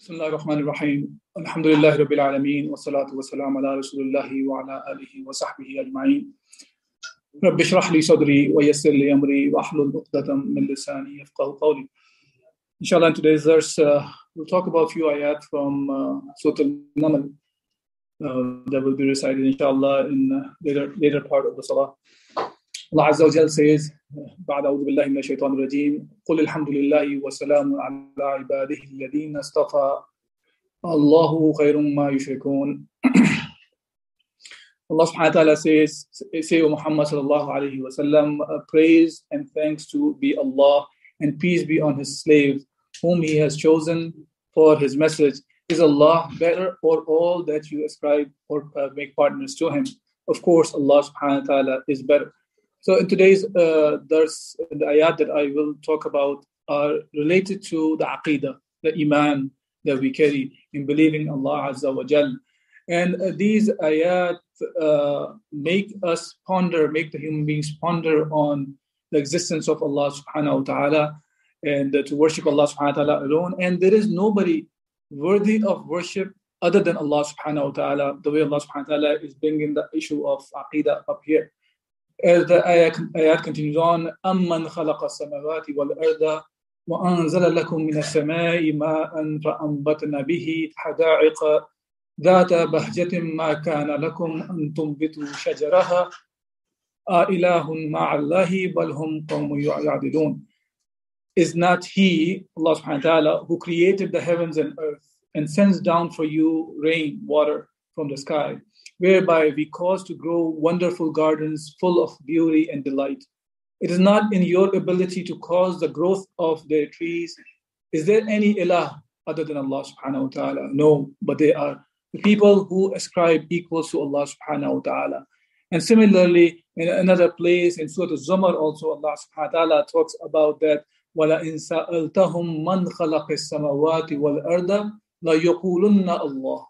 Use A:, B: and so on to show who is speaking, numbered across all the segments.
A: بسم الله الرحمن الرحيم الحمد لله رب العالمين والصلاة والسلام على رسول الله وعلى آله وصحبه أجمعين رب اشرح لي صدري ويسر لي أمري واحلل عقدة من لساني يفقه قولي Inshallah in today's verse uh, we'll talk about a few ayat from uh, Surah Al-Naml uh, that will be recited inshallah in the later, later part of the Salah. Allah Azza wa Jal says بعد أعوذ بالله من الشيطان الرجيم قل الحمد لله وسلام على عباده الذين اصطفى الله خير ما يشركون Allah subhanahu wa ta'ala says, say, O Muhammad sallallahu alayhi wa sallam, praise and thanks to be Allah and peace be on his slave, whom he has chosen for his message. Is Allah better or all that you ascribe or uh, make partners to him? Of course, Allah subhanahu wa ta'ala is better. So in today's uh, there's the ayat that I will talk about are related to the aqidah, the iman that we carry in believing Allah Azza wa Jal. And uh, these ayat uh, make us ponder, make the human beings ponder on the existence of Allah subhanahu wa ta'ala and uh, to worship Allah subhanahu wa ta'ala alone. And there is nobody worthy of worship other than Allah subhanahu wa ta'ala, the way Allah subhanahu wa ta'ala is bringing the issue of aqidah up here. إذا آيات كنتينجون أمن خلق السماوات والأرض وأنزل لكم من السماء ماء فأنبتنا به حدائق. ذات بهجة ما كان لكم أن تنبتوا شجرها. أإله مع الله بل هم قوم يعدلون Is not He, Allah subhanahu wa ta'ala, who created the heavens and earth and sends down for you rain, water from the sky? whereby we cause to grow wonderful gardens full of beauty and delight. It is not in your ability to cause the growth of their trees. Is there any ilah other than Allah subhanahu wa ta'ala? No, but they are the people who ascribe equals to Allah subhanahu wa ta'ala. And similarly, in another place in Surah Al-Zumar also Allah subhanahu wa ta'ala talks about that وَلَئِن سَأَلْتَهُمْ مَنْ خَلَقِ السَّمَوَاتِ وَالْأَرْضَ لَيَقُولُنَّ اللَّهِ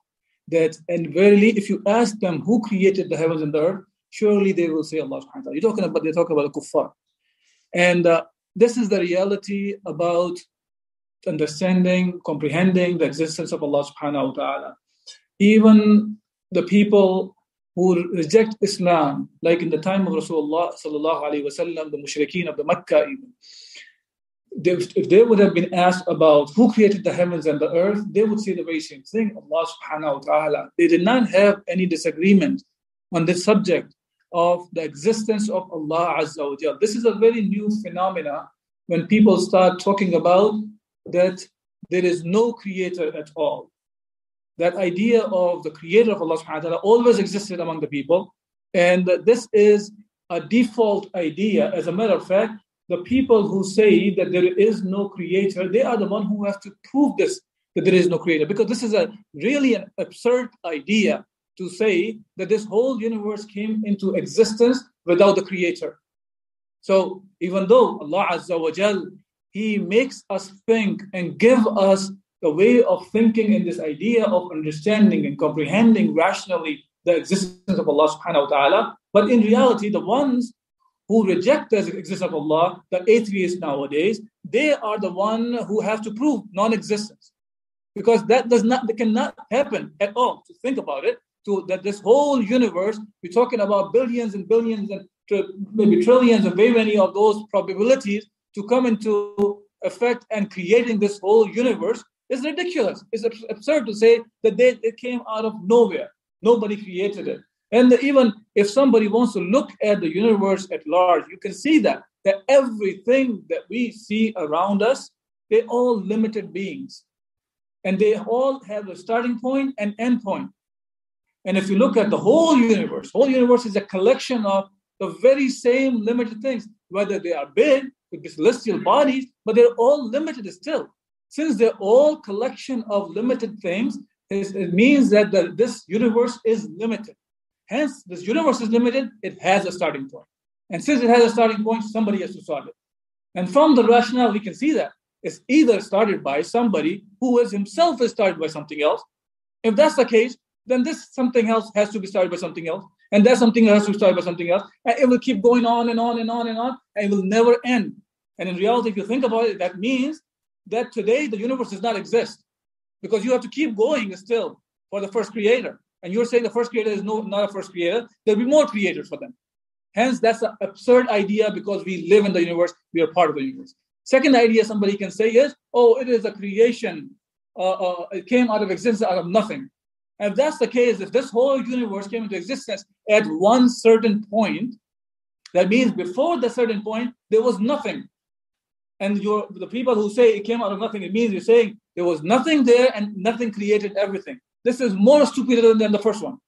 A: that, and verily, if you ask them who created the heavens and the earth, surely they will say Allah subhanahu wa ta'ala. You're talking about, they're talking about the kuffar. And uh, this is the reality about understanding, comprehending the existence of Allah subhanahu wa ta'ala. Even the people who reject Islam, like in the time of Rasulullah sallallahu alayhi wasallam, the mushrikeen of the Makkah even, if they would have been asked about who created the heavens and the earth, they would say the very same thing, Allah subhanahu wa ta'ala. They did not have any disagreement on this subject of the existence of Allah Azza wa Jal. This is a very new phenomena when people start talking about that there is no creator at all. That idea of the creator of Allah subhanahu wa ta'ala always existed among the people. And this is a default idea. As a matter of fact, the people who say that there is no creator, they are the one who has to prove this, that there is no creator. Because this is a really an absurd idea to say that this whole universe came into existence without the creator. So even though Allah Azza wa Jal, He makes us think and give us the way of thinking in this idea of understanding and comprehending rationally the existence of Allah subhanahu wa ta'ala. But in reality, the ones who reject the existence of Allah, the atheists nowadays, they are the one who have to prove non-existence. Because that does not that cannot happen at all. To think about it, to that this whole universe, we're talking about billions and billions and maybe trillions and very many of those probabilities to come into effect and creating this whole universe is ridiculous. It's absurd to say that they, it came out of nowhere. Nobody created it. And even if somebody wants to look at the universe at large, you can see that that everything that we see around us, they're all limited beings. And they all have a starting point and end point. And if you look at the whole universe, whole universe is a collection of the very same limited things, whether they are big with celestial bodies, but they're all limited still. Since they're all collection of limited things, it means that the, this universe is limited. Hence, this universe is limited, it has a starting point. And since it has a starting point, somebody has to start it. And from the rationale, we can see that it's either started by somebody who is himself is started by something else. If that's the case, then this something else has to be started by something else. And that something else has to be started by something else. And it will keep going on and on and on and on, and it will never end. And in reality, if you think about it, that means that today the universe does not exist because you have to keep going still for the first creator. And you're saying the first creator is no, not a first creator. There'll be more creators for them. Hence, that's an absurd idea because we live in the universe, we are part of the universe. Second idea somebody can say is, oh, it is a creation. Uh, uh, it came out of existence out of nothing. And if that's the case, if this whole universe came into existence at one certain point, that means before the certain point, there was nothing. And the people who say it came out of nothing, it means you're saying there was nothing there and nothing created everything. This is more stupid than the first one.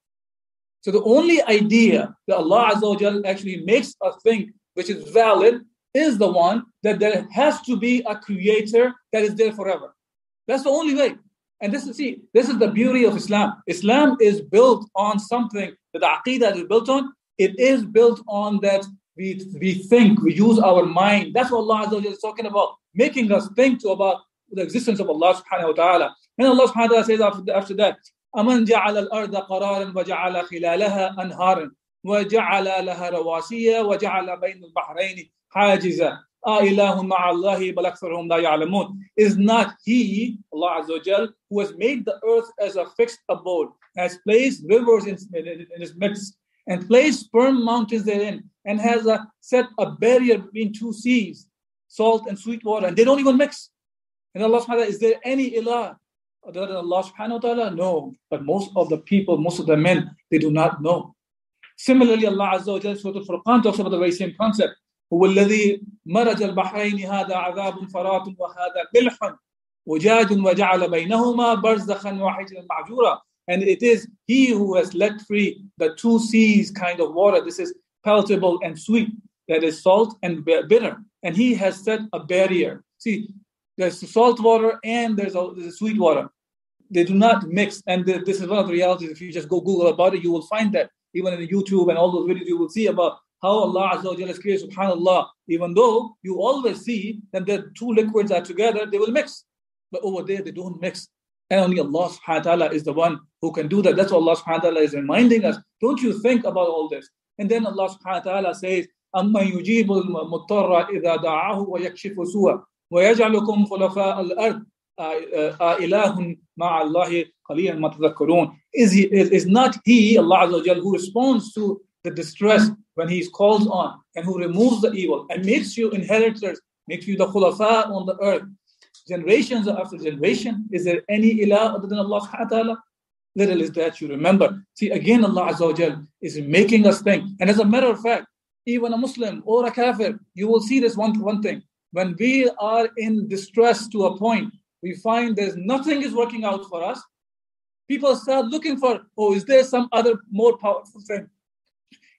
A: So the only idea that Allah Azza actually makes us think, which is valid, is the one that there has to be a creator that is there forever. That's the only way. And this is see, this is the beauty of Islam. Islam is built on something that the aqidah is built on. It is built on that we, we think, we use our mind. That's what Allah Azza is talking about, making us think about the existence of Allah subhanahu wa ta'ala. And Allah subhanahu wa ta'ala says after, after that, أمن جعل الأرض قرارا وجعل خلالها أنهارا وجعل لها رواسي وجعل بين البحرين حاجزا إله مع الله بل أكثرهم لا يعلمون Is not He, Allah Azza wa who has made the earth as a fixed abode, has placed rivers in, in, in its midst, and placed firm mountains therein, and has a, set a barrier between two seas, salt and sweet water, and they don't even mix. And Allah subhanahu wa ta'ala, is there any ilah other than Allah subhanahu wa ta'ala? No. But most of the people, most of the men, they do not know. Similarly, Allah Azza wa Jalla, Surah Al-Furqan talks about the very same concept. هو الذي مرج البحرين هذا عذاب فرات وهذا ملح وجاج وجعل بينهما برزخا وحجرا معجورا and it is he who has let free the two seas kind of water this is palatable and sweet that is salt and bitter and he has set a barrier see there's salt water and there's, a, there's a sweet water. They do not mix. And the, this is one of the realities. If you just go Google about it, you will find that. Even in YouTube and all those videos, you will see about how Allah Azza wa Jalla created, subhanAllah, even though you always see that the two liquids are together, they will mix. But over there, they don't mix. And only Allah subhanahu wa ta'ala is the one who can do that. That's what Allah subhanahu wa ta'ala is reminding us. Don't you think about all this? And then Allah subhanahu wa ta'ala says, أَمَّن يُجِيبُ الْمُضْطَرَّ إِذَا دَعَاهُ وَيَكْشِفُ سُوءَ ويجعلكم خلفاء الأرض إله مع الله قليلا ما تذكرون is, he, is, is not he Allah Azza wa who responds to the distress when he is called on and who removes the evil and makes you inheritors makes you the khulafa on the earth generations after generation is there any ilah other than Allah subhanahu wa ta'ala little is that you remember see again Allah Azza wa is making us think and as a matter of fact even a Muslim or a kafir you will see this one, one thing when we are in distress to a point, we find there's nothing is working out for us. People start looking for, oh, is there some other more powerful thing?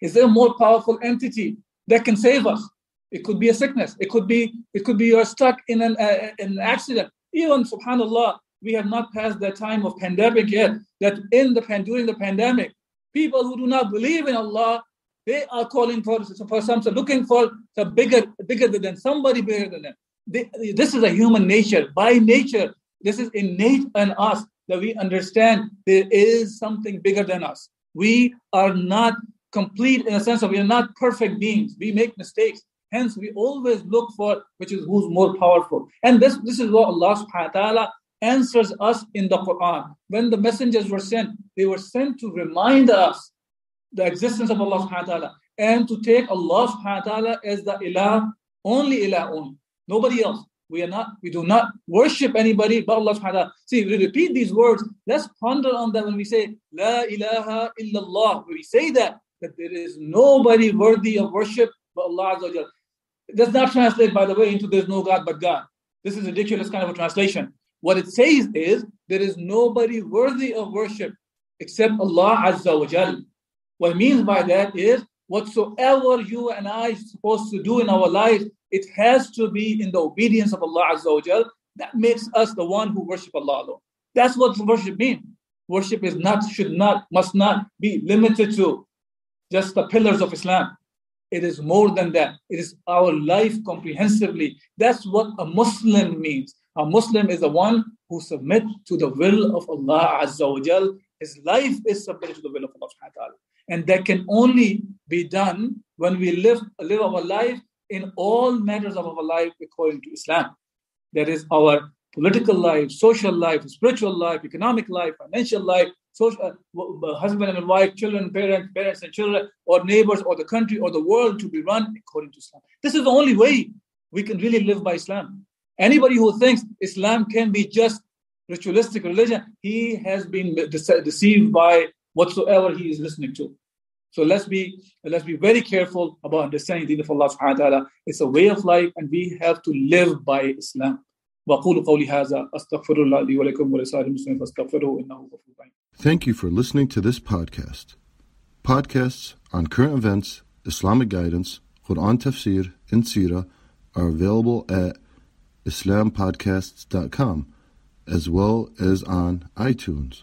A: Is there a more powerful entity that can save us? It could be a sickness. It could be it could be you're stuck in an, uh, an accident. Even Subhanallah, we have not passed that time of pandemic yet. That in the during the pandemic, people who do not believe in Allah they are calling for, for something, looking for the bigger, bigger than somebody bigger than them. They, this is a human nature. By nature, this is innate in us that we understand there is something bigger than us. We are not complete in a sense of we are not perfect beings. We make mistakes. Hence, we always look for which is who's more powerful. And this, this is what Allah subhanahu wa ta'ala answers us in the Quran. When the messengers were sent, they were sent to remind us the existence of Allah subhanahu wa ta'ala and to take Allah subhanahu wa ta'ala as the ilah, only ilah only, nobody else. We are not, we do not worship anybody but Allah subhanahu wa ta'ala. See, we repeat these words, let's ponder on them when we say La ilaha illallah. When we say that, that there is nobody worthy of worship but Allah Azza It does not translate, by the way, into there's no God but God. This is ridiculous kind of a translation. What it says is there is nobody worthy of worship except Allah Azza wa Jal. What means by that is whatsoever you and I are supposed to do in our lives, it has to be in the obedience of Allah Azza wa Jal. That makes us the one who worship Allah alone. That's what worship means. worship is not, should not, must not be limited to just the pillars of Islam. It is more than that. It is our life comprehensively. That's what a Muslim means. A Muslim is the one who submits to the will of Allah Azza wa Jal. His life is submitted to the will of Allah subhanahu wa ta'ala. And that can only be done when we live, live our life in all matters of our life according to Islam. That is our political life, social life, spiritual life, economic life, financial life, social, uh, husband and wife, children, parents, parents and children, or neighbors, or the country, or the world to be run according to Islam. This is the only way we can really live by Islam. Anybody who thinks Islam can be just ritualistic religion, he has been deceived by whatsoever he is listening to. So let's be let's be very careful about understanding the deen of Allah subhanahu wa ta'ala. It's a way of life and we have to live by Islam.
B: Thank you for listening to this podcast. Podcasts on current events, Islamic guidance, Quran tafsir, and seerah are available at islampodcasts.com as well as on iTunes.